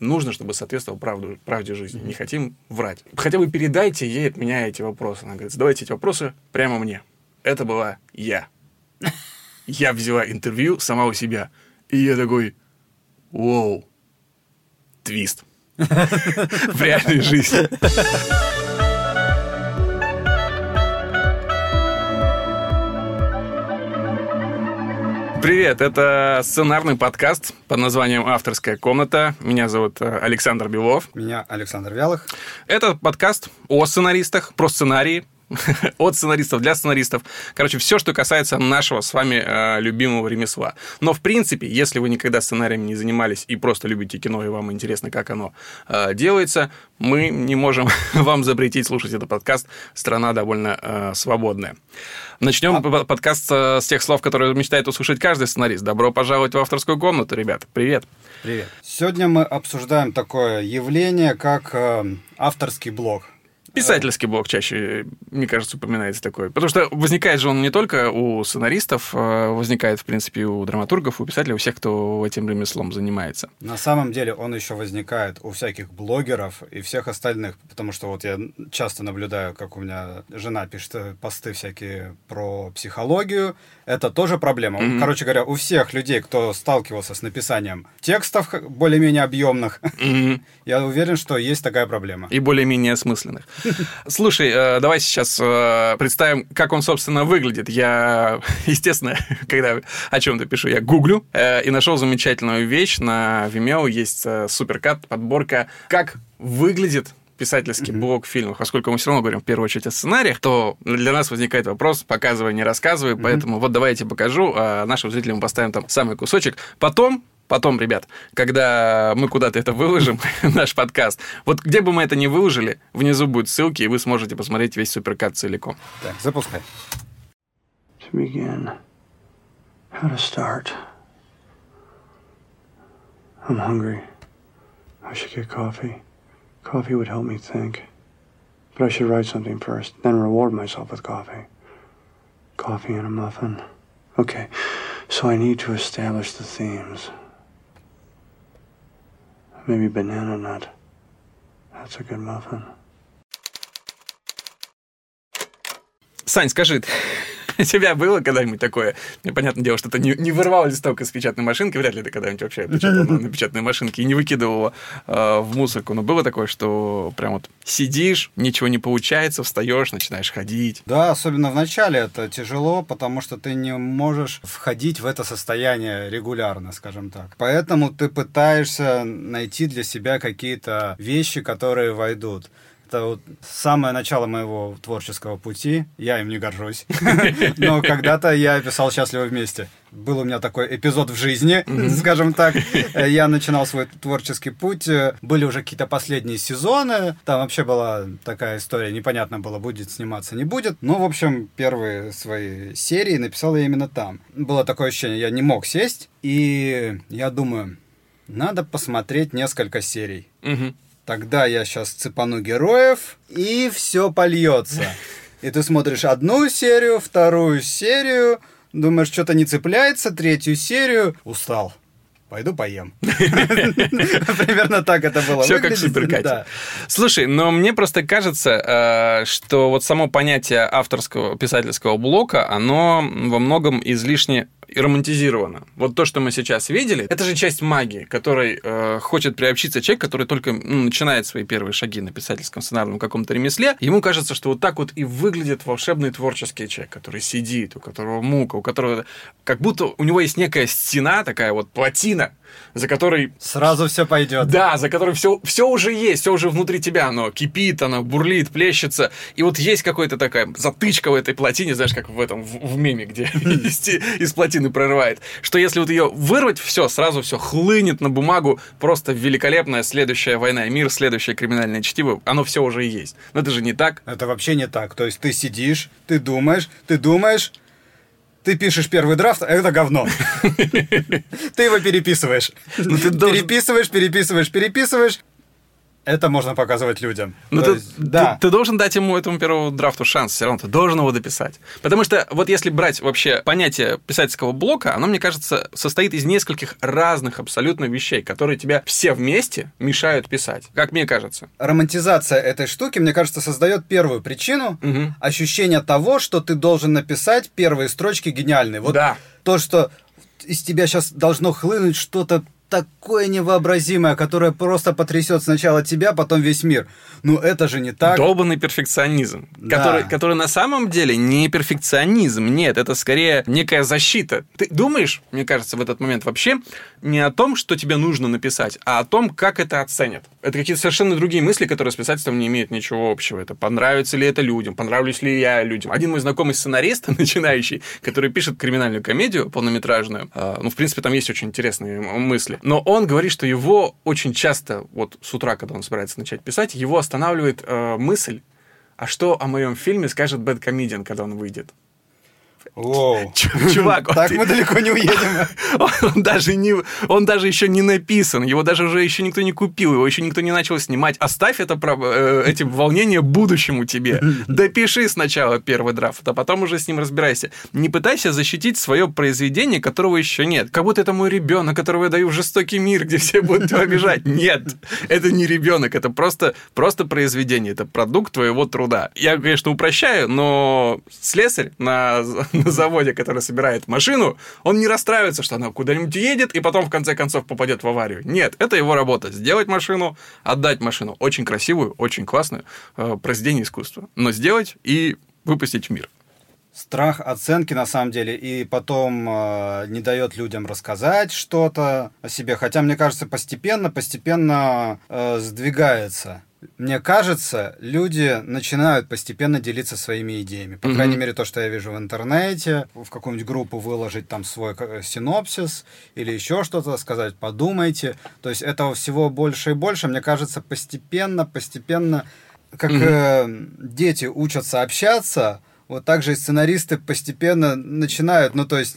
нужно, чтобы соответствовал правду, правде жизни. Не хотим врать. Хотя бы передайте ей от меня эти вопросы. Она говорит, задавайте эти вопросы прямо мне. Это была я. Я взяла интервью сама у себя. И я такой, вау, твист. В реальной жизни. Привет, это сценарный подкаст под названием «Авторская комната». Меня зовут э, Александр Белов. Меня Александр Вялых. Это подкаст о сценаристах, про сценарии, от сценаристов для сценаристов. Короче, все, что касается нашего с вами э, любимого ремесла. Но, в принципе, если вы никогда сценариями не занимались и просто любите кино, и вам интересно, как оно э, делается, мы не можем вам запретить слушать этот подкаст. Страна довольно э, свободная. Начнем а... подкаст с тех слов, которые мечтает услышать каждый сценарист. Добро пожаловать в авторскую комнату, ребят. Привет. Привет. Сегодня мы обсуждаем такое явление, как э, авторский блог. Писательский блок чаще, мне кажется, упоминается такой. Потому что возникает же он не только у сценаристов, а возникает, в принципе, у драматургов, у писателей, у всех, кто этим ремеслом занимается. На самом деле он еще возникает у всяких блогеров и всех остальных, потому что вот я часто наблюдаю, как у меня жена пишет посты всякие про психологию. Это тоже проблема. Mm-hmm. Короче говоря, у всех людей, кто сталкивался с написанием текстов более-менее объемных, mm-hmm. я уверен, что есть такая проблема. И более-менее осмысленных. Слушай, э, давай сейчас э, представим, как он, собственно, выглядит. Я, естественно, когда о чем-то пишу, я гуглю э, и нашел замечательную вещь. На Vimeo есть суперкат, подборка, как выглядит писательский mm-hmm. блок фильмов, поскольку мы все равно говорим в первую очередь о сценариях, то для нас возникает вопрос, показывай, не рассказывай, mm-hmm. поэтому вот давайте покажу, а нашим зрителям поставим там самый кусочек. Потом потом, ребят, когда мы куда-то это выложим, наш подкаст, вот где бы мы это не выложили, внизу будут ссылки, и вы сможете посмотреть весь суперкат целиком. Так, запускай. To begin, how to start. I'm hungry. I should get coffee. Coffee would help me think. But I should write something first, then reward myself with coffee. Coffee and a muffin. Okay, so I need to establish the themes. Maybe banana nut. That's a good muffin. Сань, скажи, У тебя было когда-нибудь такое? Понятное дело, что ты не, не вырвал листок из печатной машинки, вряд ли ты когда-нибудь вообще печатал на, на печатной машинке и не выкидывал э, в мусорку. Но было такое, что прям вот сидишь, ничего не получается, встаешь, начинаешь ходить. Да, особенно в начале это тяжело, потому что ты не можешь входить в это состояние регулярно, скажем так. Поэтому ты пытаешься найти для себя какие-то вещи, которые войдут. Это вот самое начало моего творческого пути. Я им не горжусь. Но когда-то я писал «Счастливы вместе». Был у меня такой эпизод в жизни, скажем так. Я начинал свой творческий путь. Были уже какие-то последние сезоны. Там вообще была такая история. Непонятно было, будет сниматься, не будет. Ну, в общем, первые свои серии написал я именно там. Было такое ощущение, я не мог сесть. И я думаю, надо посмотреть несколько серий. Тогда я сейчас цепану героев, и все польется. И ты смотришь одну серию, вторую серию, думаешь, что-то не цепляется, третью серию, устал. Пойду поем. Примерно так это было. Все как суперкатя. Слушай, но мне просто кажется, э, что вот само понятие авторского писательского блока, оно во многом излишне и романтизировано. Вот то, что мы сейчас видели, это же часть магии, которой э, хочет приобщиться человек, который только ну, начинает свои первые шаги на писательском сценарном каком-то ремесле. Ему кажется, что вот так вот и выглядит волшебный творческий человек, который сидит, у которого мука, у которого как будто у него есть некая стена, такая вот плотина, за которой... Сразу все пойдет. Да, за которой все, все уже есть, все уже внутри тебя, оно кипит, оно бурлит, плещется. И вот есть какая-то такая затычка в этой плотине, знаешь, как в этом, в, в меме, где из плотины прорывает. Что если вот ее вырвать, все, сразу все хлынет на бумагу, просто великолепная следующая война и мир, следующее криминальное чтиво, оно все уже есть. Но это же не так. Это вообще не так. То есть ты сидишь, ты думаешь, ты думаешь, ты пишешь первый драфт, а это говно. Ты его переписываешь. Ну, Переписываешь, переписываешь, переписываешь. Это можно показывать людям. Ну, То ты, есть, да. ты, ты должен дать ему этому первому драфту шанс, все равно ты должен его дописать. Потому что вот если брать вообще понятие писательского блока, оно, мне кажется, состоит из нескольких разных абсолютно вещей, которые тебя все вместе мешают писать, как мне кажется. Романтизация этой штуки, мне кажется, создает первую причину Мгм. ощущение того, что ты должен написать первые строчки гениальные. Вот Да. то, что из тебя сейчас должно хлынуть что-то такое невообразимое, которое просто потрясет сначала тебя, потом весь мир. Ну это же не так. Долбанный перфекционизм, Да. который, который на самом деле не перфекционизм, нет, это скорее некая защита. Ты думаешь, мне кажется, в этот момент вообще не о том, что тебе нужно написать, а о том, как это оценят. Это какие-то совершенно другие мысли, которые с писательством не имеют ничего общего. Это понравится ли это людям, понравлюсь ли я людям. Один мой знакомый сценарист, начинающий, который пишет криминальную комедию полнометражную, а, ну, в принципе, там есть очень интересные м- но он говорит, что его очень часто, вот с утра, когда он собирается начать писать, его останавливает э, мысль, а что о моем фильме скажет Бэд Комедиан, когда он выйдет? Воу. Чувак, Так мы далеко не уедем. он даже не, он даже еще не написан, его даже уже еще никто не купил, его еще никто не начал снимать. Оставь это э, эти волнения будущему тебе. Допиши сначала первый драфт, а потом уже с ним разбирайся. Не пытайся защитить свое произведение, которого еще нет. Как будто это мой ребенок, которого я даю в жестокий мир, где все будут его обижать. Нет, это не ребенок, это просто, просто произведение, это продукт твоего труда. Я, конечно, упрощаю, но слесарь на, на заводе, который собирает машину, он не расстраивается, что она куда-нибудь едет и потом в конце концов попадет в аварию. Нет, это его работа. Сделать машину, отдать машину. Очень красивую, очень классную э, произведение искусства. Но сделать и выпустить в мир. Страх оценки на самом деле и потом э, не дает людям рассказать что-то о себе. Хотя мне кажется постепенно, постепенно э, сдвигается. Мне кажется, люди начинают постепенно делиться своими идеями. По Мгм. крайней мере, то, что я вижу в интернете, в какую-нибудь группу выложить там свой ка- синопсис или еще что-то, сказать, подумайте. То есть этого всего больше и больше. Мне кажется, постепенно, постепенно, как Мгм. э, дети учатся общаться, вот так же и сценаристы постепенно начинают, ну то есть,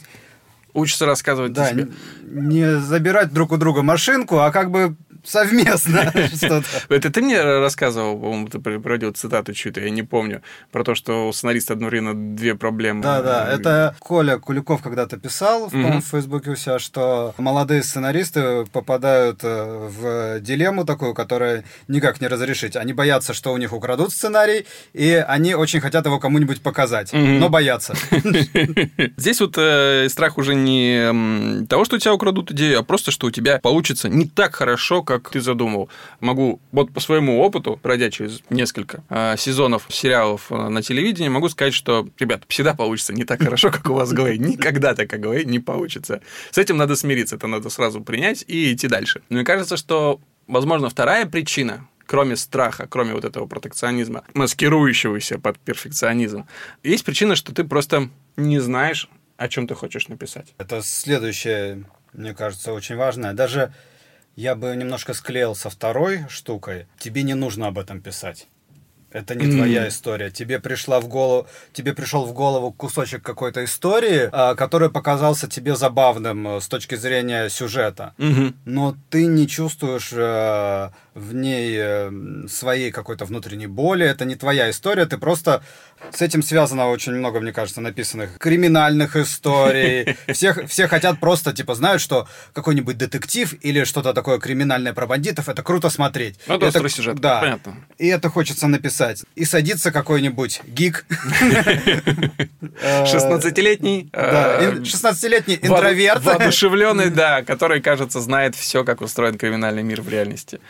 Учится рассказывать да, тебе. не забирать друг у друга машинку, а как бы совместно что-то. Это ты мне рассказывал, по-моему, ты приводил цитату чью-то, я не помню, про то, что у сценариста одновременно две проблемы. Да, да, это Коля Куликов когда-то писал, в, Фейсбуке у себя, что молодые сценаристы попадают э, в дилемму такую, которую никак не разрешить. Они боятся, что у них украдут сценарий, и они очень хотят его кому-нибудь показать, но боятся. Здесь вот э, страх уже не того, что у тебя украдут идею, а просто, что у тебя получится не так хорошо, как ты задумал. Могу вот по своему опыту, пройдя через несколько э, сезонов сериалов э, на телевидении, могу сказать, что, ребят, всегда получится не так хорошо, как у вас в голове. Никогда так, как голове, не получится. С этим надо смириться, это надо сразу принять и идти дальше. Мне кажется, что, возможно, вторая причина, кроме страха, кроме вот этого протекционизма, маскирующегося под перфекционизм, есть причина, что ты просто не знаешь, о чем ты хочешь написать. Это следующее, мне кажется, очень важное. Даже я бы немножко склеил со второй штукой. Тебе не нужно об этом писать. Это не твоя история. Тебе пришла в голову, тебе пришел в голову кусочек какой-то истории, а, который показался тебе забавным э, с точки зрения сюжета. Но ты не чувствуешь э, в ней э, своей какой-то внутренней боли. Это не твоя история. Ты просто с этим связано очень много, мне кажется, написанных криминальных историй. Всех, все хотят просто, типа, знают, что какой-нибудь детектив или что-то такое криминальное про бандитов, это круто смотреть. Ну, это сюжет, Да. понятно. И это хочется написать. И садится какой-нибудь гик. Э, 16-летний. Да, э, ин- 16-летний воду- интроверт. Воодушевленный, да, который, кажется, знает все, как устроен криминальный мир в реальности.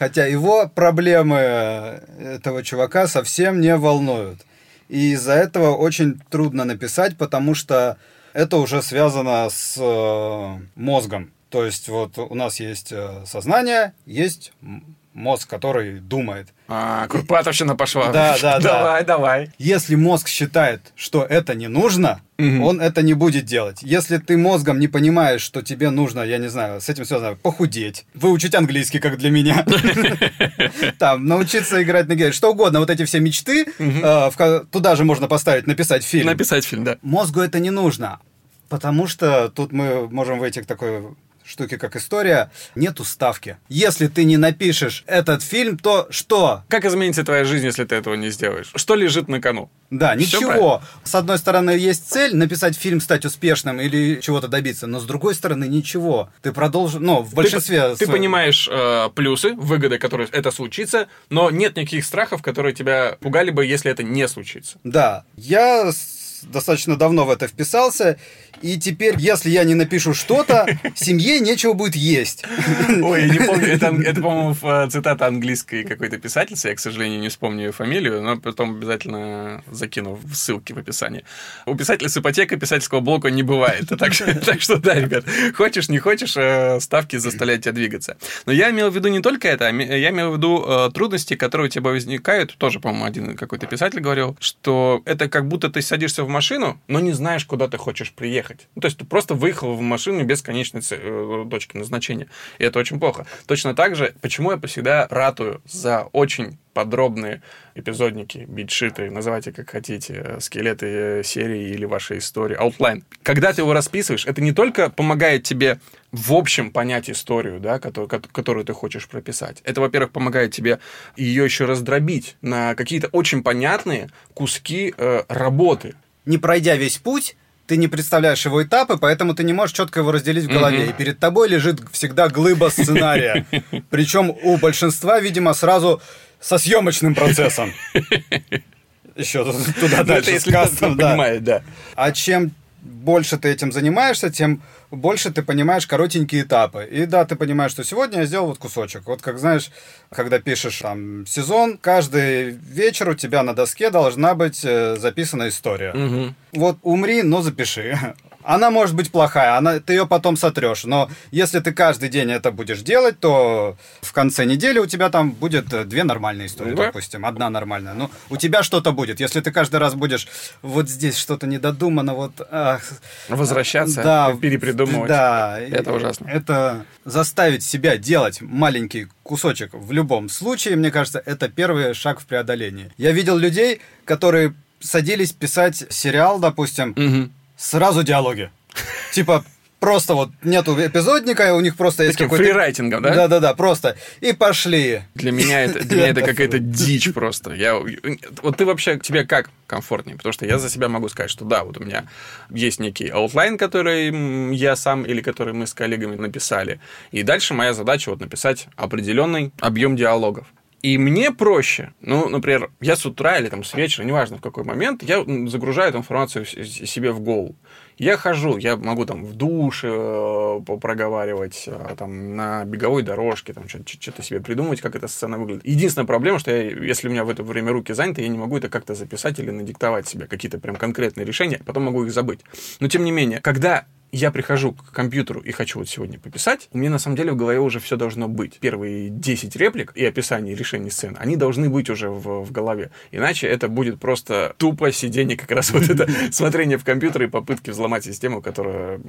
Хотя его проблемы э, этого чувака совсем не волнуют. И из-за этого очень трудно написать, потому что это уже связано с э, мозгом. То есть вот у нас есть э, сознание, есть мозг, который думает. А, Курпатовщина пошла. Да, да, да. Давай, давай. Если мозг считает, что это не нужно, Мгм. он это не будет делать. Если ты мозгом не понимаешь, что тебе нужно, я не знаю, с этим связано похудеть, выучить английский, как для меня, там, научиться играть на гитаре, что угодно, вот эти все мечты, э, туда же можно поставить, написать фильм. Написать фильм, да. Мозгу это не нужно, потому что тут мы можем выйти к такой штуки, как история, нет уставки. Если ты не напишешь этот фильм, то что? Как изменится твоя жизнь, если ты этого не сделаешь? Что лежит на кону? Да, ничего. С одной стороны, есть цель написать фильм, стать успешным или чего-то добиться, но с другой стороны, ничего. Ты продолжишь, ну, в большинстве... Ты, ты понимаешь э, плюсы, выгоды, которые это случится, но нет никаких страхов, которые тебя пугали бы, если это не случится. Да. Я достаточно давно в это вписался, и теперь, если я не напишу что-то, семье нечего будет есть. Ой, я не помню, это, это по-моему, э, цитата английской какой-то писательницы, я, к сожалению, не вспомню ее фамилию, но потом обязательно закину в ссылки в описании. У писателя с ипотекой писательского блока не бывает. Так, так что, да, ребят, хочешь, не хочешь, э, ставки заставляют тебя двигаться. Но я имел в виду не только это, а я имел в виду э, трудности, которые у тебя возникают, тоже, по-моему, один какой-то писатель говорил, что это как будто ты садишься в машину, но не знаешь, куда ты хочешь приехать ехать. Ну, то есть ты просто выехал в машину без конечной э, точки назначения. И это очень плохо. Точно так же, почему я всегда ратую за очень подробные эпизодники, beat sheet ы, называйте как хотите, скелеты серии или вашей истории, outline. Когда ты его расписываешь, это не только помогает тебе в общем понять историю, да, которую, которую ты хочешь прописать. Это, во-первых, помогает тебе ее еще раздробить на какие-то очень понятные куски э, работы. Не пройдя весь путь, ты не представляешь его этапы, поэтому ты не можешь четко его разделить в голове. И перед тобой лежит всегда глыба сценария. Причем у большинства, видимо, сразу со съемочным процессом. Еще туда ну, дальше сказано, да. А чем больше ты этим занимаешься, тем больше ты понимаешь коротенькие этапы. И да, ты понимаешь, что сегодня я сделал вот кусочек. Вот как знаешь, когда пишешь там сезон, каждый вечер у тебя на доске должна быть э, записана история. Угу. Вот умри, но запиши. Она может быть плохая, она, ты ее потом сотрешь. Но если ты каждый день это будешь делать, то в конце недели у тебя там будет э, две нормальные истории, да. допустим, одна нормальная. Ну, у тебя что-то будет. Если ты каждый раз будешь вот здесь что-то недодумано, вот... Ах, Возвращаться, да, перепридумывать. Да. Это ужасно. Это заставить себя делать маленький кусочек в любом случае, мне кажется, это первый шаг в преодолении. Я видел людей, которые садились писать сериал, допустим, угу сразу диалоги. Типа, просто вот нету эпизодника, у них просто есть какой-то... freewriting ом, да? Да-да-да, просто. И пошли. Для меня это, для меня это какая-то дичь просто. Я, вот ты вообще, тебе как комфортнее? Потому что я за себя могу сказать, что да, вот у меня есть некий outline, который я сам или который мы с коллегами написали. И дальше моя задача вот написать определенный объем диалогов. И мне проще, ну, например, я с утра или там с вечера, неважно в какой момент, я загружаю эту информацию себе в голову. Я хожу, я могу там в душе э, проговаривать, э, там на беговой дорожке, там что-то себе придумать, как эта сцена выглядит. Единственная проблема, что я, если у меня в это время руки заняты, я не могу это как-то записать или надиктовать себе какие-то прям конкретные решения, потом могу их забыть. Но тем не менее, когда я прихожу к компьютеру и хочу вот сегодня пописать, у меня на самом деле в голове уже все должно быть. Первые 10 реплик и описание решений сцен, они должны быть уже в, в голове. Иначе это будет просто тупо сидение, как раз вот это смотрение в компьютер и попытки взломать систему, которая...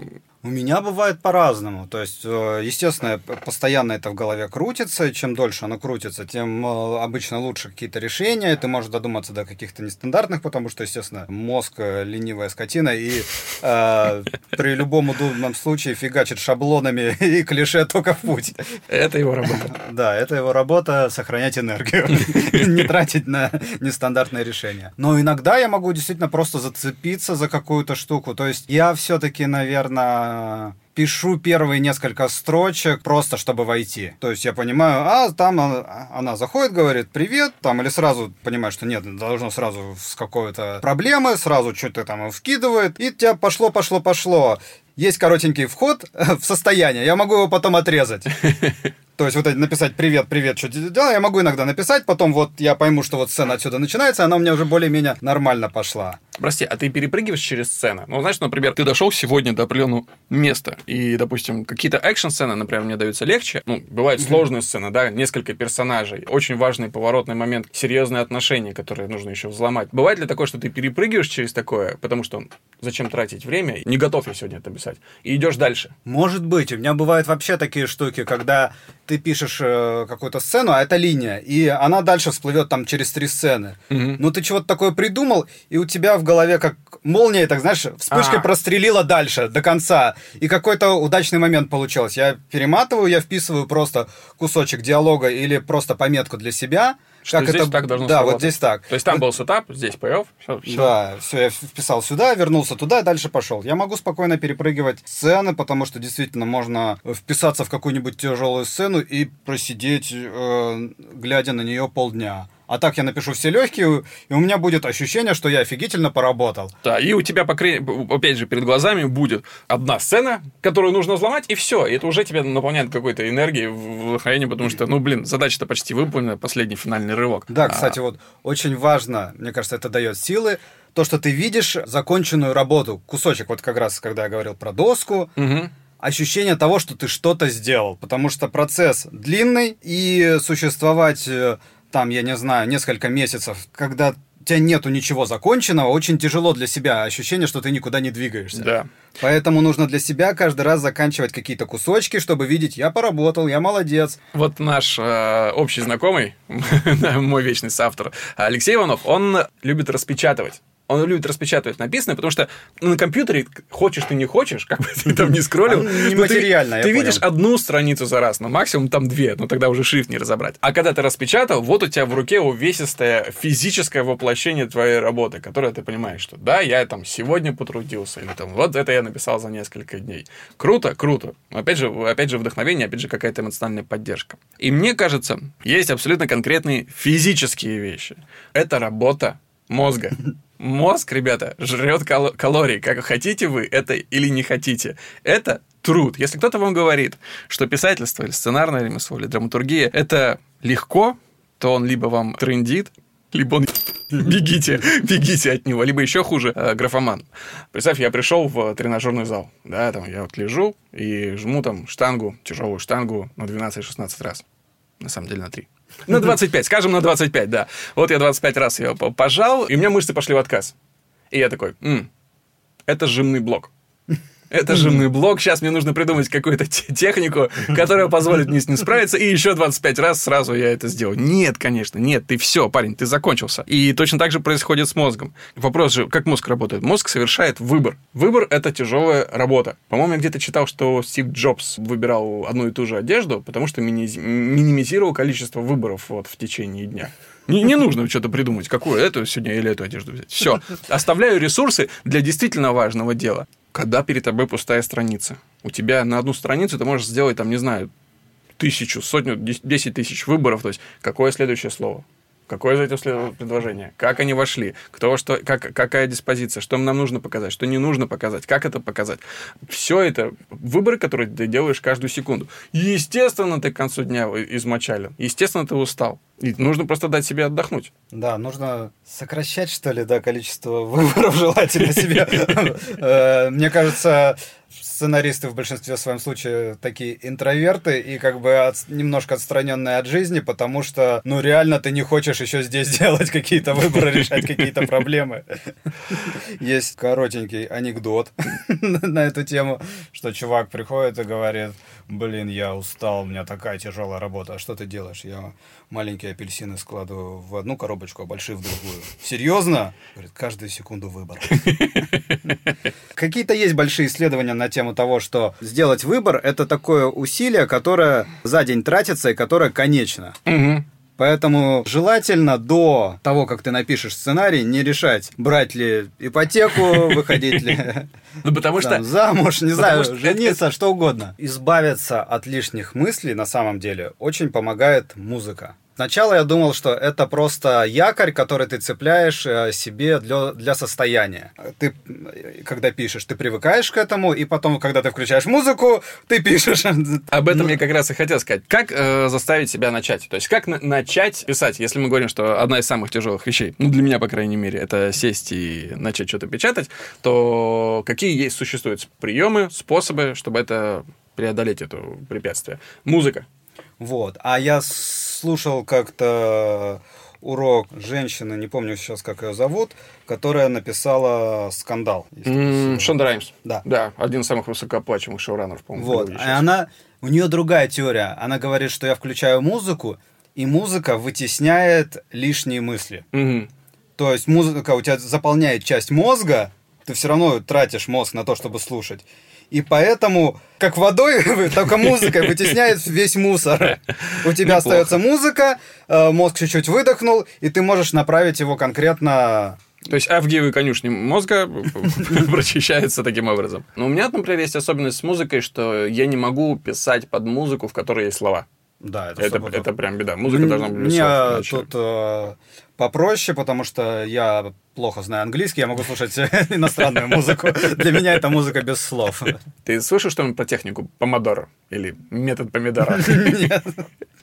У меня бывает по-разному. То есть, э, естественно, постоянно это в голове крутится. Чем дольше оно крутится, тем э, обычно лучше какие-то решения. Ты можешь додуматься до каких-то нестандартных, потому что, естественно, мозг э, ленивая скотина, и э, при любом любом удобном случае фигачит шаблонами и клише только в путь. Это его работа. Да, это его работа сохранять энергию, не тратить на нестандартные решения. Но иногда я могу действительно просто зацепиться за какую-то штуку. То есть я все-таки, наверное, пишу первые несколько строчек просто, чтобы войти. То есть я понимаю, а там она, она заходит, говорит привет, там, или сразу понимаю, что нет, должно сразу с какой-то проблемы, сразу что-то там вкидывает, и тебя пошло, пошло, пошло. Есть коротенький вход в состояние, я могу его потом отрезать. То есть вот написать «Привет, привет, что ты делал?» Я могу иногда написать, потом вот я пойму, что вот сцена отсюда начинается, она у меня уже более-менее нормально пошла. Прости, а ты перепрыгиваешь через сцены? Ну, знаешь, например, ты дошел сегодня до определенного места, и, допустим, какие-то экшн-сцены, например, мне даются легче. Ну, бывают mm-hmm. сложные сцены, да, несколько персонажей, очень важный поворотный момент, серьезные отношения, которые нужно еще взломать. Бывает ли такое, что ты перепрыгиваешь через такое, потому что зачем тратить время, не готов я сегодня это писать, и идешь дальше? Может быть. У меня бывают вообще такие штуки, когда ты пишешь э, какую-то сцену, а это линия, и она дальше всплывет там через три сцены. Мгм. Ну, ты чего-то такое придумал, и у тебя в голове как молния, так знаешь, вспышкой А. прострелила дальше, до конца. И какой-то удачный момент получился. Я перематываю, я вписываю просто кусочек диалога или просто пометку для себя. Что здесь так должно Да, вот сработать. здесь так. То есть там был сетап, здесь payoff, все, Да, все, я вписал сюда, вернулся туда, дальше пошел. Я могу спокойно перепрыгивать сцены, потому что действительно можно вписаться в какую-нибудь тяжелую сцену и просидеть, э, глядя на нее полдня. А так я напишу все легкие, и у меня будет ощущение, что я офигительно поработал. Да, и у тебя, опять же, перед глазами будет одна сцена, которую нужно взломать, и все. И это уже тебя наполняет какой-то энергией, вдохновением, потому что, ну, блин, задача-то почти выполнена, последний финальный рывок. Да, А, кстати, вот очень важно, мне кажется, это дает силы, то, что ты видишь законченную работу, кусочек, вот как раз, когда я говорил про доску, мгм. ощущение того, что ты что-то сделал, потому что процесс длинный, и существовать э, там, я не знаю, несколько месяцев, когда у тебя нету ничего законченного, очень тяжело для себя, ощущение, что ты никуда не двигаешься. Да. Поэтому нужно для себя каждый раз заканчивать какие-то кусочки, чтобы видеть, я поработал, я молодец. Вот наш э, общий знакомый, мой вечный соавтор, Алексей Иванов, он любит распечатывать. Он любит распечатывать написанное, потому что на компьютере, хочешь ты не хочешь, как бы ты там не скроллил, но ты- нематериально, ты, понял. видишь одну страницу за раз, но максимум там две, но тогда уже шрифт не разобрать. А когда ты распечатал, вот у тебя в руке увесистое физическое воплощение твоей работы, которое ты понимаешь, что да, я там сегодня потрудился, или там вот это я написал за несколько дней. Круто, круто. Опять же, опять же вдохновение, опять же какая-то эмоциональная поддержка. И мне кажется, есть абсолютно конкретные физические вещи. Это работа мозга. Мозг, ребята, жрет кал- калории. Как хотите вы это или не хотите. Это труд. Если кто-то вам говорит, что писательство или сценарное ремесло, или драматургия – это легко, то он либо вам трендит, либо он бегите, бегите от него, либо еще хуже, э, графоман. Представь, я пришел в тренажерный зал, да, там я вот лежу и жму там штангу, тяжелую штангу на 12-16 раз. На самом деле на 3. На 25, скажем, на 25, да. Вот я 25 раз ее по- пожал, и у меня мышцы пошли в отказ. И я такой, «М, это жимный блок. Это жимный блок. Сейчас мне нужно придумать какую-то те- технику, которая позволит мне с ним справиться, и еще 25 раз сразу я это сделаю. Нет, конечно, нет, ты все, парень, ты закончился. И точно так же происходит с мозгом. Вопрос же, как мозг работает? Мозг совершает выбор. Выбор – это тяжелая работа. По-моему, я где-то читал, что Стив Джобс выбирал одну и ту же одежду, потому что мини- минимизировал количество выборов вот, в течение дня. Не, не нужно что-то придумать, какую эту сегодня или эту одежду взять. Все. Оставляю ресурсы для действительно важного дела. Когда перед тобой пустая страница. У тебя на одну страницу ты можешь сделать, там, не знаю, тысячу, сотню, дес- десять тысяч выборов. То есть, какое следующее слово? Какое за это следует предложение? Как они вошли? Кто что, как, какая диспозиция? Что нам нужно показать? Что не нужно показать? Как это показать? Все это выборы, которые ты делаешь каждую секунду. Естественно, ты к концу дня измочален. Естественно, ты устал. И нужно просто дать себе отдохнуть. Да, нужно сокращать, что ли, да, количество выборов желательно себе. Э, Мне кажется, сценаристы в большинстве своем случае такие интроверты и как бы от- немножко отстраненные от жизни, потому что, ну, реально ты не хочешь еще здесь делать какие-то выборы, решать какие-то проблемы. Есть коротенький анекдот на эту тему, что чувак приходит и говорит, блин, я устал, у меня такая тяжелая работа, а что ты делаешь? Я маленькие апельсины складываю в одну коробочку, а большие в другую. Серьезно? Говорит, каждую секунду выбор. Какие-то есть большие исследования на тему того, что сделать выбор – это такое усилие, которое за день тратится и которое конечно. Поэтому желательно до того, как ты напишешь сценарий, не решать, брать ли ипотеку, выходить ли Ну, потому что замуж, не знаю, жениться, что угодно. Избавиться от лишних мыслей на самом деле очень помогает музыка. Сначала я думал, что это просто якорь, который ты цепляешь э, себе для, для состояния. Ты, когда пишешь, ты привыкаешь к этому, и потом, когда ты включаешь музыку, ты пишешь. Об этом я как раз и хотел сказать. Как э, заставить себя начать? То есть, как на- начать писать, если мы говорим, что одна из самых тяжелых вещей, ну, для меня, по крайней мере, это сесть и начать что-то печатать, то какие есть существуют приемы, способы, чтобы это преодолеть это препятствие? Музыка. Вот. А я слушал как-то урок женщины, не помню сейчас, как ее зовут, которая написала «Скандал». вы- Шонда Раймс. Да. Да, один из самых высокооплачиваемых шоураннеров, по-моему. Вот. И она У нее другая теория. Она говорит, что я включаю музыку, и музыка вытесняет лишние мысли. Мгм. То есть музыка у тебя заполняет часть мозга, ты все равно тратишь мозг на то, чтобы слушать. И поэтому, как водой, только музыкой вытесняет весь мусор. У тебя Неплохо. остается музыка, э, мозг чуть-чуть выдохнул, и ты можешь направить его конкретно... То есть авгиевые конюшни мозга прочищаются таким образом. Но у меня, например, есть особенность с музыкой, что я не могу писать под музыку, в которой есть слова. Да, Это, стопудово. это прям беда. Музыка должна быть без Мне тут э, попроще, потому что я плохо знаю английский, я могу слушать иностранную музыку. Для меня это музыка без слов. Ты слышал что-нибудь про технику помодоро? Или метод помидора? Нет.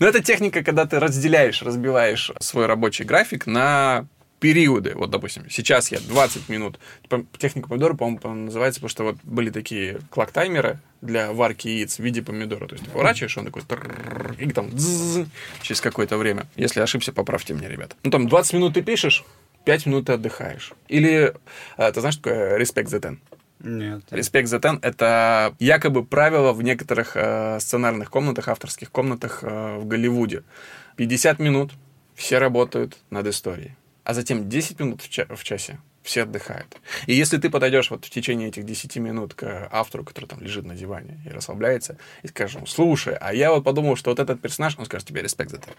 Ну, это техника, когда ты разделяешь, разбиваешь свой рабочий график на периоды. Вот, допустим, сейчас я 20 минут. Техника помидора, по-моему, по- называется, потому что вот были такие клок-таймеры для варки яиц в виде помидора. То есть ты поворачиваешь, он такой... И там через какое-то время. Если ошибся, поправьте меня, ребят. Ну, там 20 минут ты пишешь, 5 минут ты отдыхаешь. Или, ты знаешь, такое respect the ten? Нет. Respect the Ten — это якобы правило в некоторых э, сценарных комнатах, авторских комнатах э, в Голливуде. 50 минут все работают над историей, а затем 10 минут в, ча- в часе все отдыхают. И если ты подойдешь вот в течение этих 10 минут к автору, который там лежит на диване и расслабляется, и скажешь ему, слушай, а я вот подумал, что вот этот персонаж, он скажет тебе respect the ten.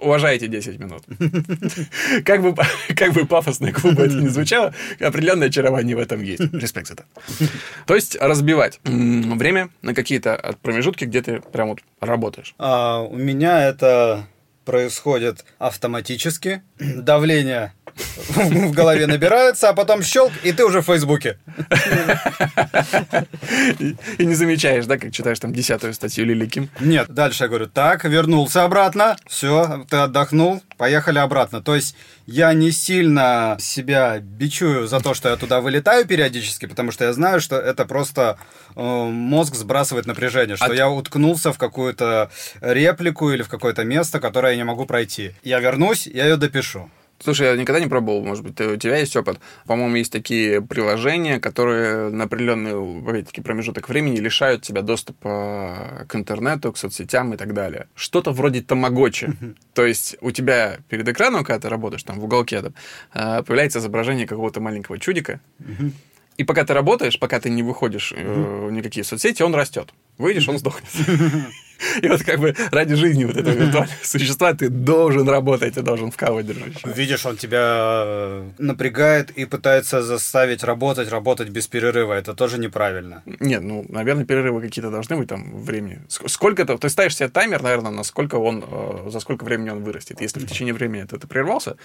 Уважайте 10 минут. Как бы, как бы пафосно и глупо это не звучало, определенное очарование в этом есть. Респект за это. То есть разбивать время на какие-то промежутки, где ты прям вот работаешь. А, у меня это происходит автоматически. Давление в голове набирается, а потом щелк, и ты уже в Фейсбуке. И, и не замечаешь, да, как читаешь там десятую статью Лили Ким. Нет, дальше я говорю, так, вернулся обратно, все, ты отдохнул, поехали обратно. То есть я не сильно себя бичую за то, что я туда вылетаю периодически, потому что я знаю, что это просто э, мозг сбрасывает напряжение, что А я уткнулся в какую-то реплику или в какое-то место, которое я не могу пройти. Я вернусь, я ее допишу. Слушай, я никогда не пробовал, может быть, у тебя есть опыт. По-моему, есть такие приложения, которые на определенный, опять-таки, промежуток времени лишают тебя доступа к интернету, к соцсетям и так далее. Что-то вроде тамагочи. То есть у тебя перед экраном, когда ты работаешь, там в уголке, там, появляется изображение какого-то маленького чудика, и пока ты работаешь, пока ты не выходишь э, в никакие соцсети, он растет. Выйдешь, он сдохнет. И вот как бы ради жизни вот этого виртуального существа ты должен работать, ты должен вкалывать держать. Видишь, он тебя э, напрягает и пытается заставить работать, работать без перерыва. Это тоже неправильно. Нет, ну, наверное, перерывы какие-то должны быть там времени. Ск- Сколько то Ты ставишь себе таймер, наверное, на сколько он, э, за сколько времени он вырастет. Если в течение времени это ты прервался,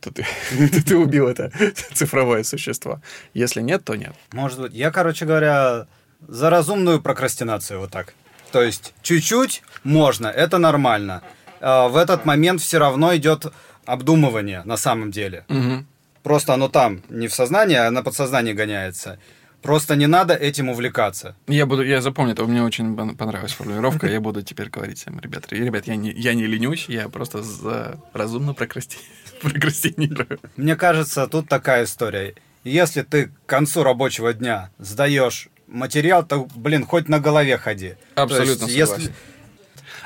то ты, то ты убил это цифровое существо. Если нет, то нет. Может быть. Я, короче говоря, за разумную прокрастинацию вот так. То есть чуть-чуть можно, это нормально. А в этот момент все равно идет обдумывание на самом деле. Мгм. Просто оно там, не в сознании, а на подсознании гоняется. Просто не надо этим увлекаться. Я буду, я запомню, это мне очень пон- понравилась формулировка. Я буду теперь говорить всем, ребят, ребят, я не, я не ленюсь, я просто за разумно прокрасти- прокрастинирую. Мне кажется, тут такая история. Если ты к концу рабочего дня сдаешь материал, то, блин, хоть на голове ходи. То Абсолютно есть, согласен.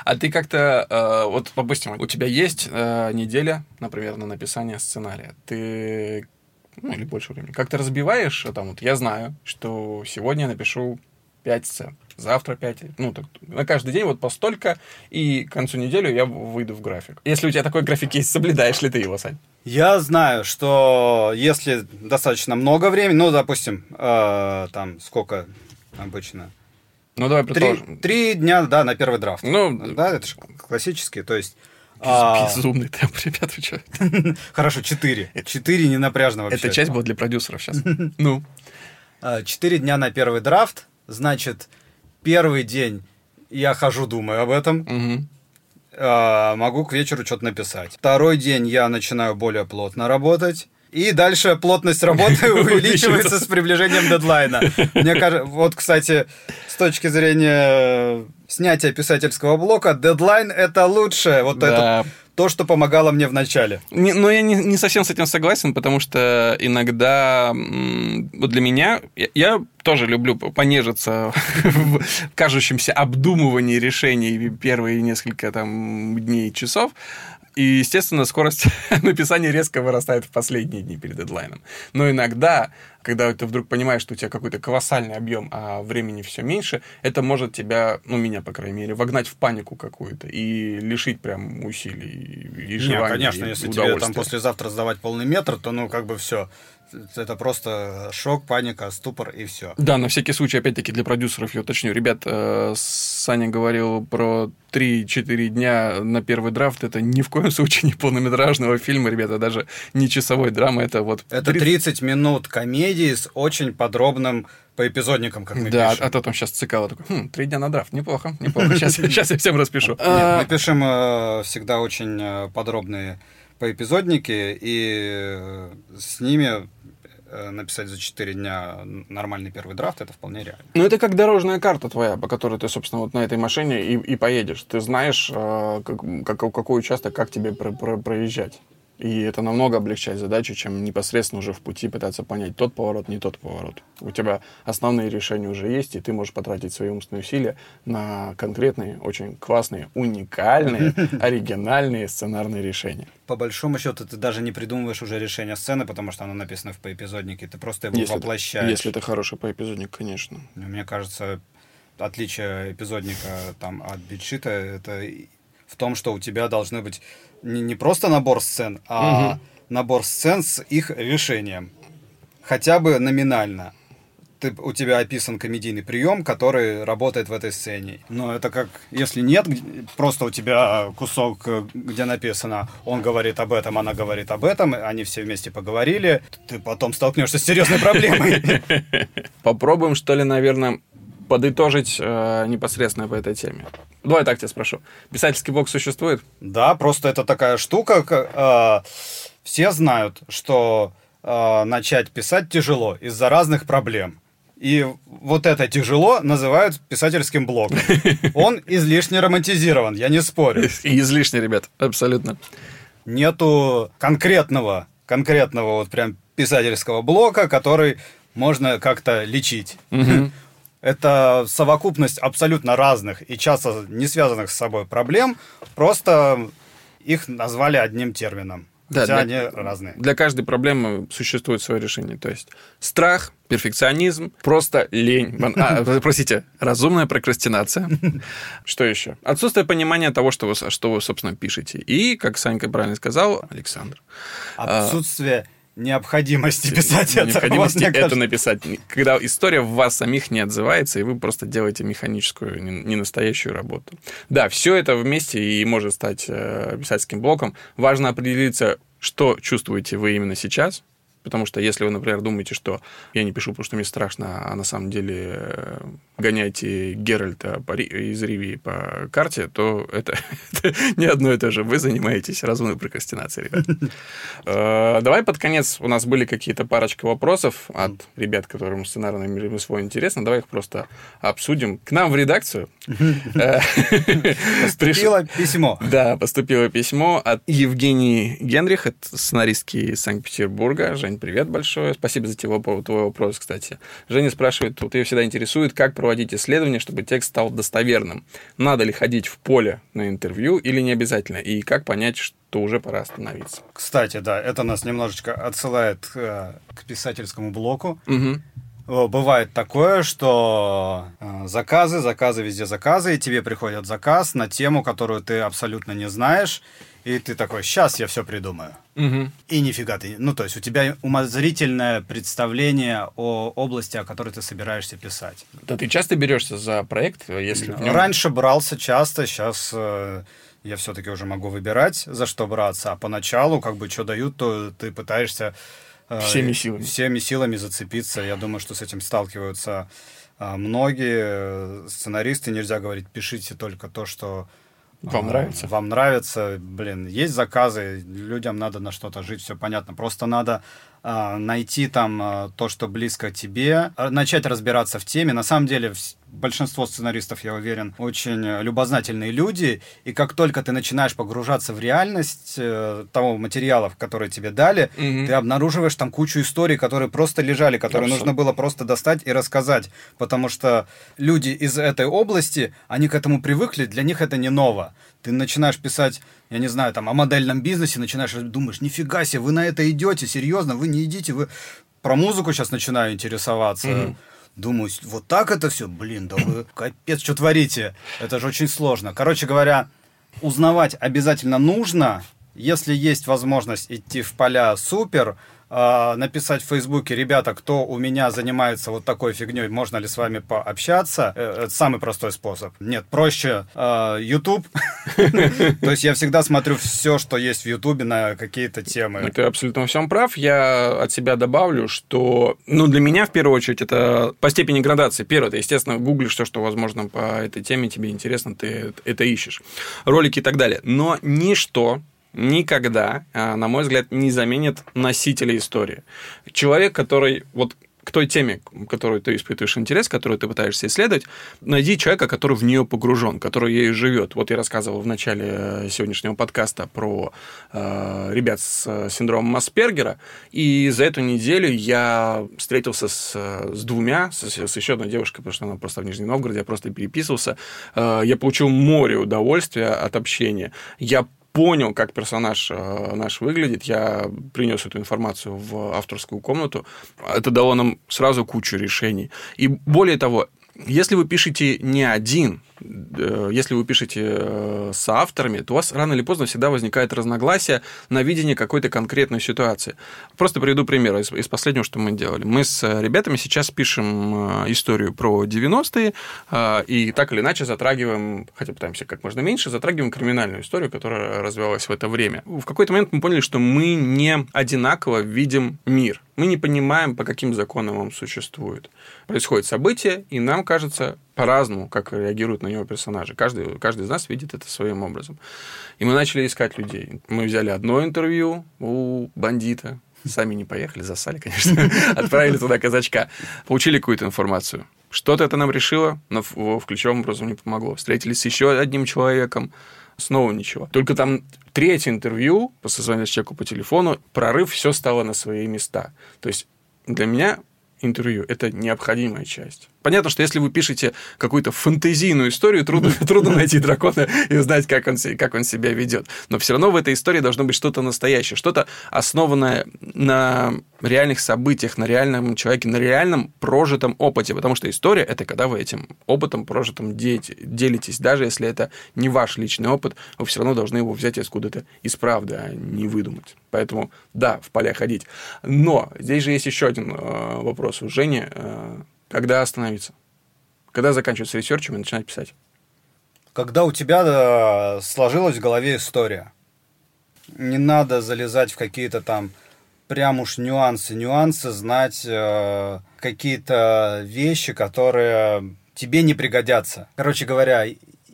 А ты как-то, э, вот, допустим, у тебя есть э, неделя, например, на написание сценария. Ты, ну, или больше времени. Как ты разбиваешь, э, там, вот, я знаю, что сегодня я напишу 5 сцен, завтра 5, ну, так, на каждый день вот по столько, и к концу недели я выйду в график. Если у тебя такой график есть, соблюдаешь ли ты его, Сань? Я знаю, что если достаточно много времени, ну, допустим, э, там сколько обычно? Ну, давай Три, предположим. три дня, да, на первый драфт. Ну, Да, это же классический, то есть... а, Безумный темп, ребят, вы чё? Хорошо, четыре. Четыре не напряжно вообще. Эта часть была для продюсеров сейчас. Ну, А, Четыре дня на первый драфт, значит, первый день я хожу, думаю об этом, а, могу к вечеру что-то написать. Второй день я начинаю более плотно работать. И дальше плотность работы увеличивается с приближением дедлайна. Мне кажется, вот, кстати, с точки зрения снятия писательского блока, дедлайн это лучше. Вот Да. это то, что помогало мне в начале. Не, но я не, не совсем с этим согласен, потому что иногда вот для меня я, я тоже люблю понежиться в кажущемся обдумывании решений первые несколько там дней, часов. И, естественно, скорость написания резко вырастает в последние дни перед дедлайном. Но иногда, когда ты вдруг понимаешь, что у тебя какой-то колоссальный объем, а времени все меньше, это может тебя, ну, меня, по крайней мере, вогнать в панику какую-то и лишить прям усилий и желания. Не, конечно, если тебе там послезавтра сдавать полный метр, то, ну, как бы все это просто шок, паника, ступор и все. Да, на всякий случай, опять-таки, для продюсеров я уточню. Ребят, э, Саня говорил про 3-4 дня на первый драфт. Это ни в коем случае не полнометражного фильма, ребята, даже не часовой драмы. Это вот... Это 30, 30 минут комедии с очень подробным по эпизодникам, как мы да, пишем. а то там сейчас цикало такой, хм, три дня на драфт, неплохо, неплохо, сейчас, сейчас я всем распишу. Нет, мы пишем э, всегда очень э, подробные по эпизодники, и с ними Э, написать за 4 дня нормальный первый драфт, это вполне реально. Ну, это как дорожная карта твоя, по которой ты, собственно, вот на этой машине и, и поедешь. Ты знаешь, э, как, как, какой участок, как тебе про, про, проезжать. И это намного облегчает задачу, чем непосредственно уже в пути пытаться понять тот поворот, не тот поворот. У тебя основные решения уже есть, и ты можешь потратить свои умственные усилия на конкретные, очень классные, уникальные, оригинальные сценарные решения. По большому счету, ты даже не придумываешь уже решение сцены, потому что оно написано в поэпизоднике, ты просто его если воплощаешь. если это хороший поэпизодник, конечно. Мне кажется, отличие эпизодника там, от битшита, это в том, что у тебя должны быть не, не просто набор сцен, а угу. набор сцен с их решением. Хотя бы номинально. Ты, у тебя описан комедийный прием, который работает в этой сцене. Но это как, если нет, просто у тебя кусок, где написано, он говорит об этом, она говорит об этом, они все вместе поговорили, ты потом столкнешься с серьезной проблемой. Попробуем, что ли, наверное, подытожить э, непосредственно по этой теме. Давай так тебя спрошу. Писательский блог существует? Да, просто это такая штука. Э, все знают, что э, начать писать тяжело из-за разных проблем. И вот это тяжело называют писательским блогом. Он излишне романтизирован, я не спорю. И излишне, ребят, абсолютно. Нету конкретного, конкретного вот прям писательского блока, который можно как-то лечить. Угу. Это совокупность абсолютно разных и часто не связанных с собой проблем, просто их назвали одним термином. Да, хотя для, они разные. Для каждой проблемы существует свое решение. То есть страх, перфекционизм, просто лень. А, простите, разумная прокрастинация. Что еще? Отсутствие понимания того, что вы, что вы, собственно, пишете. И, как Санька правильно сказал, Александр. Отсутствие необходимости писать это. Необходимости вот, это написать. Когда история в вас самих не отзывается, и вы просто делаете механическую, не настоящую работу. Да, все это вместе и может стать э, писательским блоком. Важно определиться, что чувствуете вы именно сейчас, Потому что если вы, например, думаете, что я не пишу, потому что мне страшно, а на самом деле э, гоняете Геральта из Ривии по карте, то это, это не одно и то же. Вы занимаетесь разумной прокрастинацией, ребят. Э, давай под конец. У нас были какие-то парочка вопросов от ребят, которым сценарное ремесло интересно. Давай их просто обсудим. К нам в редакцию Поступило письмо. Да, поступило письмо от Евгении Генрих, это сценаристки из Санкт-Петербурга. Жень, привет большое. Спасибо за твой, вопрос, кстати. Женя спрашивает, вот ее всегда интересует, как проводить исследование, чтобы текст стал достоверным. Надо ли ходить в поле на интервью или не обязательно? И как понять, что уже пора остановиться? Кстати, да, это нас немножечко отсылает э, к писательскому блоку. Угу. Бывает такое, что э, заказы, заказы, везде заказы, и тебе приходит заказ на тему, которую ты абсолютно не знаешь, и ты такой, сейчас я все придумаю. Угу. И нифига ты... Ну, то есть у тебя умозрительное представление о области, о которой ты собираешься писать. Да ты часто берешься за проект, если в нем... Раньше брался часто, сейчас э, я все-таки уже могу выбирать, за что браться. А поначалу, как бы, что дают, то ты пытаешься... Э, всеми силами. Всеми силами зацепиться. Я думаю, что с этим сталкиваются э, многие сценаристы. Нельзя говорить, пишите только то, что вам нравится? Вам нравится, блин, есть заказы, людям надо на что-то жить, все понятно. Просто надо э, найти там э, то, что близко тебе, начать разбираться в теме. На самом деле большинство сценаристов, я уверен, очень любознательные люди, и как только ты начинаешь погружаться в реальность э, того материала, который тебе дали, угу. ты обнаруживаешь там кучу историй, которые просто лежали, которые Абсолютно. нужно было просто достать и рассказать, потому что люди из этой области, они к этому привыкли, для них это не ново. Ты начинаешь писать, я не знаю, там, о модельном бизнесе, начинаешь думаешь, нифига себе, вы на это идете, серьезно, вы не идите, вы про музыку сейчас начинаю интересоваться. Mm-hmm. Думаю, вот так это все, блин, да вы капец, что творите. Это же очень сложно. Короче говоря, узнавать обязательно нужно. Если есть возможность идти в поля, супер. А, написать в Фейсбуке, ребята, кто у меня занимается вот такой фигней, можно ли с вами пообщаться? Э, это самый простой способ. Нет, проще а, YouTube. То есть я всегда смотрю все, что есть в YouTube на какие-то темы. Ты абсолютно во всем прав. Я от себя добавлю, что, ну, для меня, в первую очередь, это по степени градации. Первое, ты, естественно, гуглишь все, что возможно по этой теме, тебе интересно, ты это ищешь. Ролики и так далее. Но ничто никогда, а, на мой взгляд, не заменит носителя истории. Человек, который вот к той теме, которую ты испытываешь интерес, которую ты пытаешься исследовать, найди человека, который в нее погружен, который ею живет. Вот я рассказывал в начале э, сегодняшнего подкаста про э, ребят с э, синдромом Аспергера, и за эту неделю я встретился с, э, с двумя, с, с еще одной девушкой, потому что она просто в Нижнем Новгороде, я просто переписывался. Э, я получил море удовольствия от общения. Я понял, как персонаж э, наш выглядит, я принес эту информацию в авторскую комнату. Это дало нам сразу кучу решений. И более того, если вы пишете не один, если вы пишете э, с авторами, то у вас рано или поздно всегда возникает разногласие на видение какой-то конкретной ситуации. Просто приведу пример из, из последнего, что мы делали. Мы с ребятами сейчас пишем э, историю про 90-е, и так или иначе затрагиваем, хотя пытаемся как можно меньше, затрагиваем криминальную историю, которая развивалась в это время. В какой-то момент мы поняли, что мы не одинаково видим мир. Мы не понимаем, по каким законам он существует. Происходит событие, и нам кажется, по-разному, как реагируют на него персонажи. Каждый, каждый из нас видит это своим образом. И мы начали искать людей. Мы взяли одно интервью у бандита, сами не поехали, засали, конечно, отправили туда казачка, получили какую-то информацию. Что-то это нам решило, но в ключевом образом не помогло. Встретились с еще одним человеком, снова ничего. Только там третье интервью, созвонились человеку по телефону, прорыв, все стало на свои места. То есть для меня интервью – это необходимая часть. Понятно, что если вы пишете какую-то фантазийную историю, трудно, трудно найти дракона и узнать, как он, как он себя ведет. Но все равно в этой истории должно быть что-то настоящее, что-то основанное на реальных событиях, на реальном человеке, на реальном прожитом опыте. Потому что история – это когда вы этим опытом прожитым делитесь. Даже если это не ваш личный опыт, вы все равно должны его взять откуда-то из правды, а не выдумать. Поэтому, да, в поля ходить. Но здесь же есть еще один э, вопрос у Жени э, когда остановиться? Когда заканчивать с ресерчем и начинать писать? Когда у тебя сложилась в голове история. Не надо залезать в какие-то там прям уж нюансы. Нюансы знать э, какие-то вещи, которые тебе не пригодятся. Короче говоря,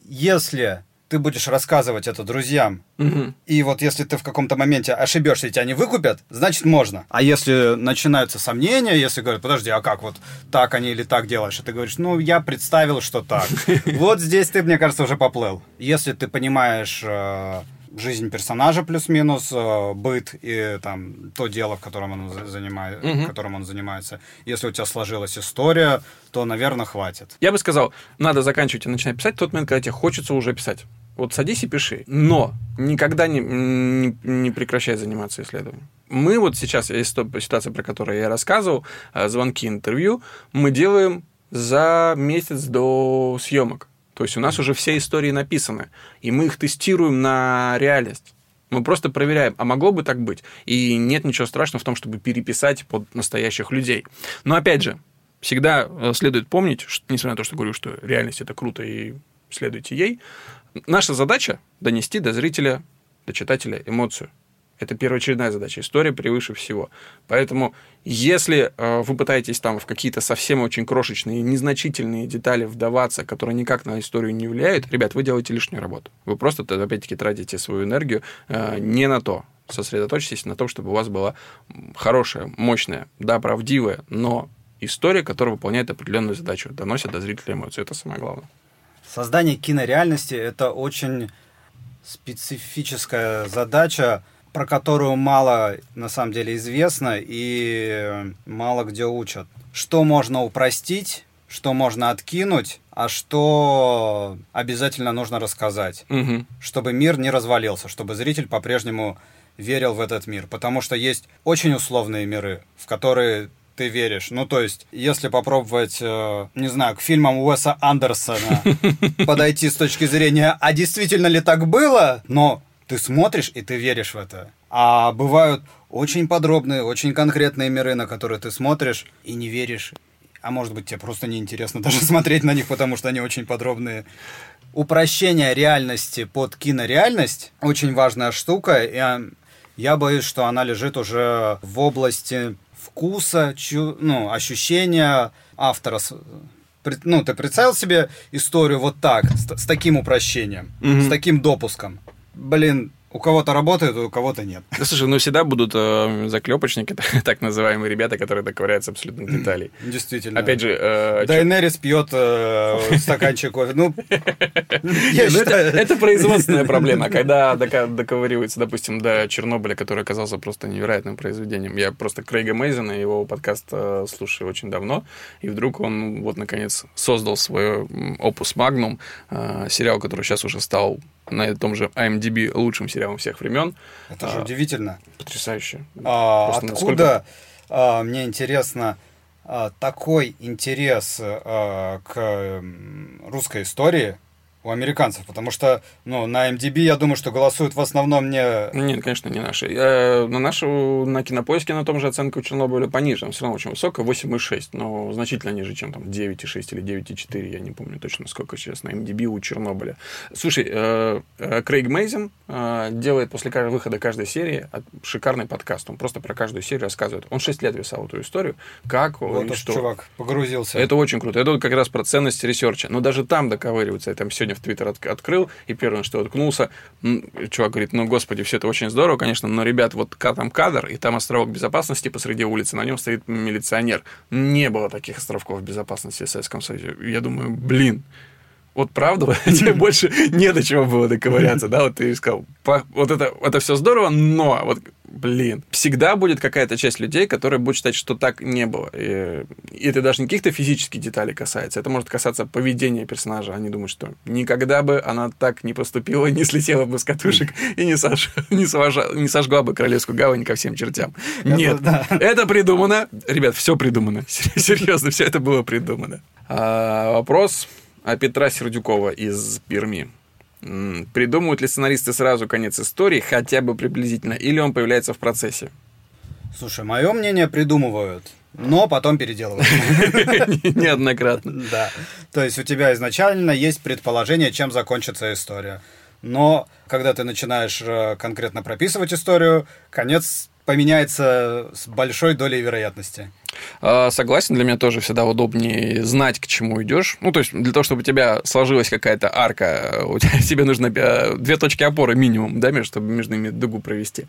если ты будешь рассказывать это друзьям, угу. и вот если ты в каком-то моменте ошибешься и тебя не выкупят, значит можно. А если начинаются сомнения, если говорят, подожди, а как вот так они или так делаешь, и ты говоришь, ну я представил, что так. Вот здесь ты, мне кажется, уже поплыл. Если ты понимаешь э, жизнь персонажа плюс-минус, э, быт и там то дело, в котором он, занимает, угу. которым он занимается. Если у тебя сложилась история, то, наверное, хватит. Я бы сказал, надо заканчивать и начинать писать в тот момент, когда тебе хочется уже писать. Вот садись и пиши. Но никогда не, не, не прекращай заниматься исследованием. Мы вот сейчас, есть ситуация, про которую я рассказывал, э, звонки, интервью, мы делаем за месяц до съемок. То есть у нас уже все истории написаны, и мы их тестируем на реальность. Мы просто проверяем, а могло бы так быть? И нет ничего страшного в том, чтобы переписать под настоящих людей. Но опять же, всегда э, следует помнить, что, несмотря на то, что говорю, что реальность это круто и следуйте ей, Наша задача – донести до зрителя, до читателя эмоцию. Это первоочередная задача. История превыше всего. Поэтому, если э, вы пытаетесь там в какие-то совсем очень крошечные, незначительные детали вдаваться, которые никак на историю не влияют, ребят, вы делаете лишнюю работу. Вы просто, опять-таки, тратите свою энергию э, не на то. Сосредоточьтесь на том, чтобы у вас была хорошая, мощная, да, правдивая, но история, которая выполняет определенную задачу, доносит до зрителя эмоции. Это самое главное. Создание кинореальности – это очень специфическая задача, про которую мало на самом деле известно и мало где учат. Что можно упростить, что можно откинуть, а что обязательно нужно рассказать, угу. чтобы мир не развалился, чтобы зритель по-прежнему верил в этот мир. Потому что есть очень условные миры, в которые ты веришь. Ну, то есть, если попробовать, э, не знаю, к фильмам Уэса Андерсона подойти с точки зрения, а действительно ли так было, но ты смотришь и ты веришь в это. А бывают очень подробные, очень конкретные миры, на которые ты смотришь и не веришь. А может быть, тебе просто неинтересно даже смотреть на них, потому что они очень подробные. Упрощение реальности под кинореальность очень важная штука. И я боюсь, что она лежит уже в области вкуса, чу, ну, ощущения автора. Ну, ты представил себе историю вот так, с, с таким упрощением, mm-hmm. с таким допуском. Блин, у кого-то работает, у кого-то нет. Да, слушай, ну всегда будут э, заклепочники, так называемые ребята, которые доковыряются абсолютно деталей. Действительно. Опять же... Э, Дайнерис пьет э, стаканчик кофе. Ну, ну это производственная проблема. Когда доковыривается, допустим, до Чернобыля, который оказался просто невероятным произведением. Я просто Крейга Мейзена, его подкаст э, слушаю очень давно, и вдруг он вот, наконец, создал свой опус Magnum, э, сериал, который сейчас уже стал на том же IMDb лучшим сериалом всех времен. Это же а, удивительно. Потрясающе. А, откуда, насколько... а, мне интересно, а, такой интерес а, к русской истории – у американцев, потому что, ну, на MDB, я думаю, что голосуют в основном не... Нет, конечно, не наши. Я, на нашу, на кинопоиске на том же оценка у Чернобыля пониже, она все равно очень высокая, 8,6, но значительно ниже, чем там 9,6 или 9,4, я не помню точно, сколько сейчас на MDB у Чернобыля. Слушай, э, э, Крейг Мейзен э, делает после выхода каждой серии шикарный подкаст, он просто про каждую серию рассказывает. Он 6 лет писал эту историю, как вот и что. чувак погрузился. Это очень круто. Это вот как раз про ценность research а. Но даже там доковыривается, там сегодня в Твиттер от, открыл, и первое, что уткнулся, чувак говорит, ну, господи, все это очень здорово, конечно, но, ребят, вот там кадр, и там островок безопасности посреди улицы, на нем стоит милиционер. Не было таких островков безопасности в Советском Союзе. Я думаю, блин, вот правда, тебе больше не до чего было доковыряться, да, вот ты сказал, вот это, это все здорово, но вот, блин, всегда будет какая-то часть людей, которая будет считать, что так не было. И, и это даже не каких-то физических деталей касается, это может касаться поведения персонажа. Они думают, что никогда бы она так не поступила, не слетела бы с катушек и не, сож... не, сожгла, не сожгла бы Королевскую гавань ко всем чертям. Нет, это, да. это придумано. Ребят, все придумано. Серьезно, все это было придумано. А, вопрос а Петра Сердюкова из Перми. Придумывают ли сценаристы сразу конец истории, хотя бы приблизительно, или он появляется в процессе? Слушай, мое мнение придумывают, но потом переделывают. Неоднократно. Да. То есть у тебя изначально есть предположение, чем закончится история. Но когда ты начинаешь э, конкретно прописывать историю, конец поменяется с большой долей вероятности. А, согласен, для меня тоже всегда удобнее знать, к чему идешь. Ну, то есть, для того, чтобы у тебя сложилась какая-то арка, у тебя, тебе нужно э, две точки опоры минимум, да, чтобы между ними дугу провести.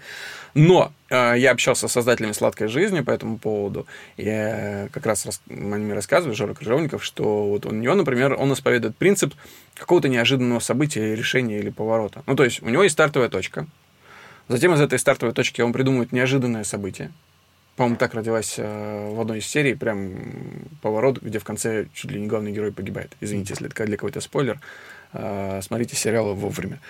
Но э, я общался с создателями «Сладкой жизни» по этому поводу. Я как раз рас... мне рассказывали, Жора Крыжовников, что вот у него, например, он исповедует принцип какого-то неожиданного события, решения или поворота. Ну, то есть, у него есть стартовая точка, Затем из этой стартовой точки он придумывает неожиданное событие. По-моему, так родилась э, в одной из серий прям поворот, где в конце чуть ли не главный герой погибает. Извините, если это для какой-то спойлер. Э, смотрите сериалы вовремя.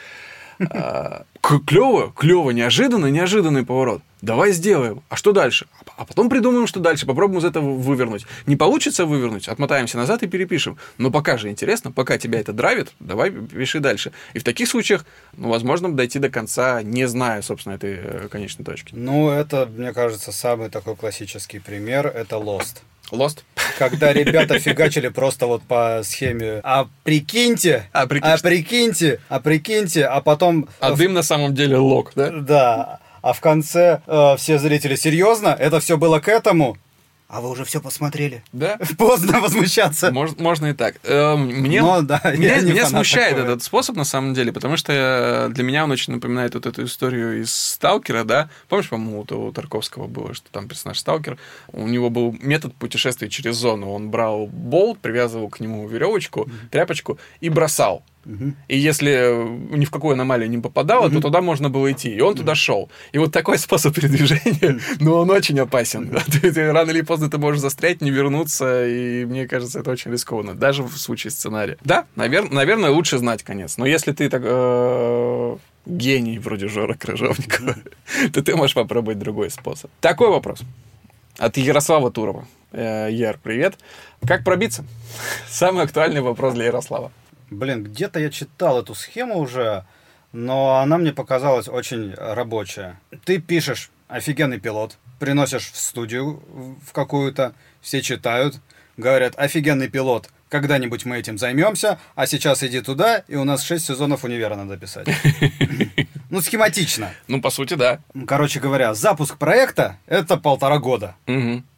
Клево, клево, неожиданно, неожиданный поворот. Давай сделаем. А что дальше? А потом придумаем, что дальше. Попробуем из этого вывернуть. Не получится вывернуть, отмотаемся назад и перепишем. Но пока же интересно, пока тебя это драйвит, давай пиши дальше. И в таких случаях, ну, возможно, дойти до конца, не зная, собственно, этой э, конечной точки. Ну, это, мне кажется, самый такой классический пример. Это Lost. Lost. Когда ребята фигачили просто вот по схеме. А прикиньте, а прикиньте, а прикиньте, а прикиньте, а потом... А дым на самом деле лог, да? Да. А в конце э, все зрители, серьезно, это все было к этому? А вы уже все посмотрели. Да. Поздно возмущаться. Может, можно и так. Э, Мне, Но, да, меня, меня смущает такого. этот способ, на самом деле, потому что э, для меня он очень напоминает вот эту историю из «Сталкера», да? Помнишь, по-моему, у Тарковского было, что там персонаж «Сталкер», у него был метод путешествия через зону. Он брал болт, привязывал к нему веревочку, тряпочку и бросал. И если э, ни в какую аномалию не попадало, то туда можно было идти. И он туда шел. И вот такой способ передвижения, но он очень опасен. Да, Ты, ты рано или поздно ты можешь застрять, не вернуться, и мне кажется, это очень рискованно. Даже в случае сценария. Да, навер- наверное, лучше знать конец. Но если ты так э, гений вроде Жора Крыжовникова, то ты можешь попробовать другой способ. Такой вопрос. От Ярослава Турова. Э, Яр, привет. Как пробиться? Самый актуальный вопрос для Ярослава. Блин, где-то я читал эту схему уже, но она мне показалась очень рабочая. Ты пишешь офигенный пилот, приносишь в студию в какую-то, все читают, говорят, офигенный пилот, когда-нибудь мы этим займемся, а сейчас иди туда, и у нас 6 сезонов универа надо писать. Ну, схематично. Ну, по сути, да. Короче говоря, запуск проекта – это полтора года.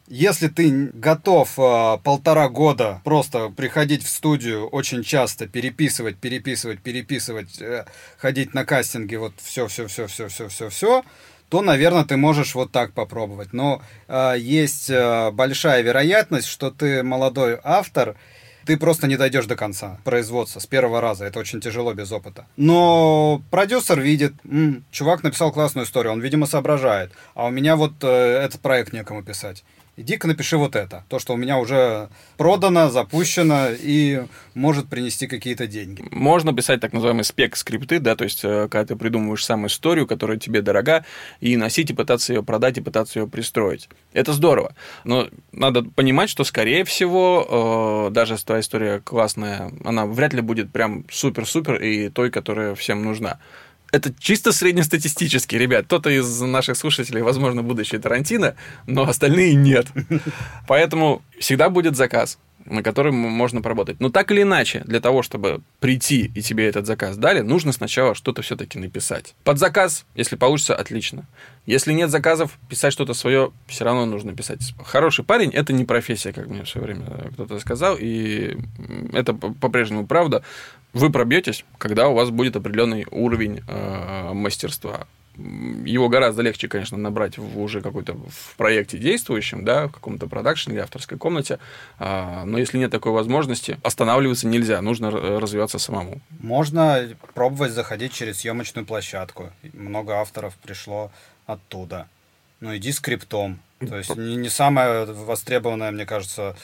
Если ты готов э, полтора года просто приходить в студию очень часто, переписывать, переписывать, переписывать, э, ходить на кастинги, вот все, все, все, все, все, все, все, то, наверное, ты можешь вот так попробовать. Но э, есть э, большая вероятность, что ты молодой автор, ты просто не дойдешь до конца производства с первого раза. Это очень тяжело без опыта. Но продюсер видит, «М, чувак написал классную историю, он, видимо, соображает. А у меня вот э, этот проект некому писать. Иди-ка напиши вот это. То, что у меня уже продано, запущено и может принести какие-то деньги. Можно писать так называемые спек-скрипты, да, то есть, э, когда ты придумываешь сам историю, которая тебе дорога, и носить, и пытаться ее продать, и пытаться ее пристроить. Это здорово. Но надо понимать, что, скорее всего, э, даже если твоя история классная, она вряд ли будет прям супер-супер и той, которая всем нужна. Это чисто среднестатистически, ребят. Кто-то из наших слушателей, возможно, будущий Тарантино, но остальные нет. Поэтому всегда будет заказ, на котором можно поработать. Но так или иначе, для того, чтобы прийти и тебе этот заказ дали, нужно сначала что-то все-таки написать. Под заказ, если получится, отлично. Если нет заказов, писать что-то свое все равно нужно писать. Хороший парень – это не профессия, как мне в свое время кто-то сказал, и это по- по-прежнему правда. Вы пробьетесь, когда у вас будет определенный уровень э, мастерства. Его гораздо легче, конечно, набрать в уже какой-то в проекте действующем, да, в каком-то продакшене или авторской комнате. А, Но если нет такой возможности, останавливаться нельзя, нужно развиваться самому. Можно пробовать заходить через съемочную площадку. Много авторов пришло оттуда. Ну, иди скриптом. То есть не, не самая востребованная, мне кажется,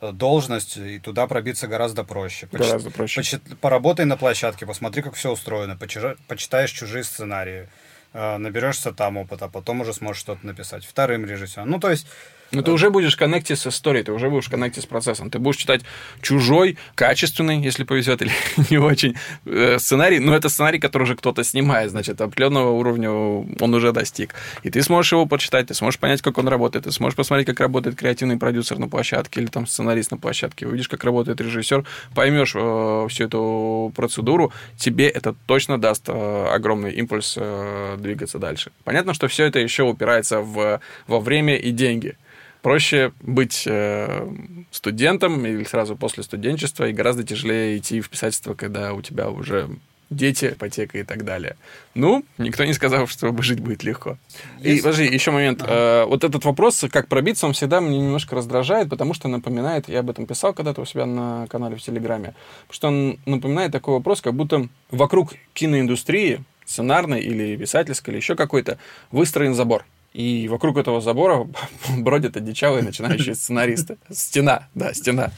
э, должность, и туда пробиться гораздо проще. Поч- Гораздо проще. почит- поработай на площадке, посмотри, как все устроено, почира- почитаешь чужие сценарии, наберешься там опыта, потом уже сможешь что-то написать. Вторым режиссером. Ну, то есть Но ты уже будешь в коннекте с историей, ты уже будешь в коннекте с процессом. Ты будешь читать чужой, качественный, если повезет, или не очень, э, сценарий. Но это сценарий, который уже кто-то снимает, значит, определенного уровня он уже достиг. И ты сможешь его почитать, ты сможешь понять, как он работает, ты сможешь посмотреть, как работает креативный продюсер на площадке или там сценарист на площадке. Увидишь, как работает режиссер, поймешь э, всю эту процедуру, тебе это точно даст э, огромный импульс э, двигаться дальше. Понятно, что все это еще упирается в, во время и деньги проще быть э, студентом или сразу после студенчества, и гораздо тяжелее идти в писательство, когда у тебя уже дети, ипотека и так далее. Ну, никто не сказал, что жить будет легко. И, Если- подожди, еще момент. Э, вот этот вопрос, как пробиться, он всегда мне немножко раздражает, потому что напоминает, я об этом писал когда-то у себя на канале в Телеграме, потому что он напоминает такой вопрос, как будто вокруг киноиндустрии, сценарной или писательской, или еще какой-то, выстроен забор. И вокруг этого забора бродят одичалые начинающие сценаристы. Стена, да, стена.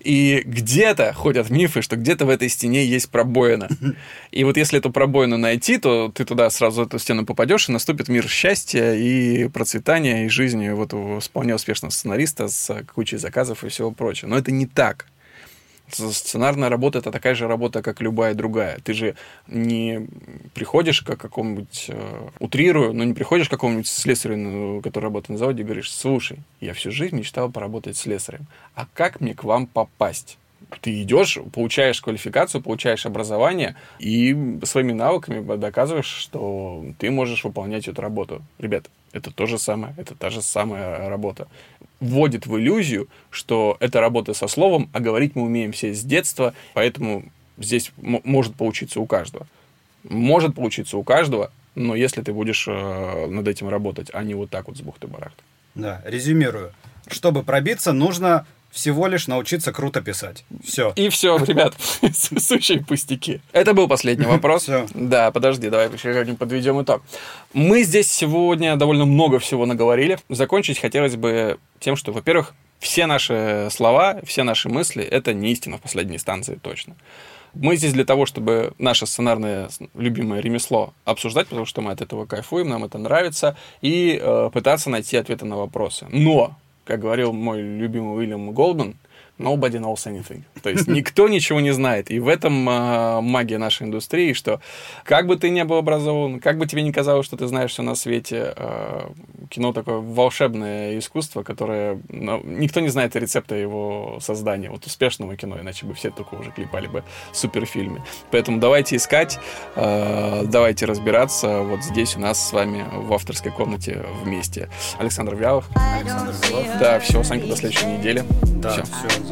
И где-то ходят мифы, что где-то в этой стене есть пробоина. И вот если эту пробоину найти, то ты туда сразу эту стену попадешь, и наступит мир счастья и процветания, и жизни вот у вполне успешного сценариста с кучей заказов и всего прочего. Но это не так. Сценарная работа это такая же работа, как любая другая. Ты же не приходишь к какому-нибудь, э, утрирую, но не приходишь к какому-нибудь слесарю, ну, который работает на заводе, и говоришь, слушай, я всю жизнь мечтал поработать слесарем, а как мне к вам попасть? Ты идешь, получаешь квалификацию, получаешь образование и своими навыками доказываешь, что ты можешь выполнять эту работу. Ребят, Это то же самое, это та же самая работа. Вводит в иллюзию, что это работа со словом, а говорить мы умеем все с детства, поэтому здесь может получиться у каждого. Может получиться у каждого, но если ты будешь э, над этим работать, а не вот так вот с бухты-барахты. Да, резюмирую. Чтобы пробиться, нужно всего лишь научиться круто писать. Все. И все, ребят, сущие пустяки. Это был последний вопрос. Все. Да, подожди, давай еще подведем итог. Мы здесь сегодня довольно много всего наговорили. Закончить хотелось бы тем, что, во-первых, все наши слова, все наши мысли — это не истина в последней станции точно. Мы здесь для того, чтобы наше сценарное любимое ремесло обсуждать, потому что мы от этого кайфуем, нам это нравится, и э, пытаться найти ответы на вопросы. Но, как говорил мой любимый Уильям Голдман, nobody knows anything. То есть никто ничего не знает. И в этом э, магия нашей индустрии, что как бы ты не был образован, как бы тебе не казалось, что ты знаешь все на свете, э, кино такое волшебное искусство, которое... Ну, никто не знает рецепта его создания, вот успешного кино, иначе бы все только уже клепали бы суперфильмы. Поэтому давайте искать, э, давайте разбираться вот здесь у нас с вами в авторской комнате вместе. Александр Вялов. Александр Белов. Да, все, Санька, до следующей недели. Да, все. все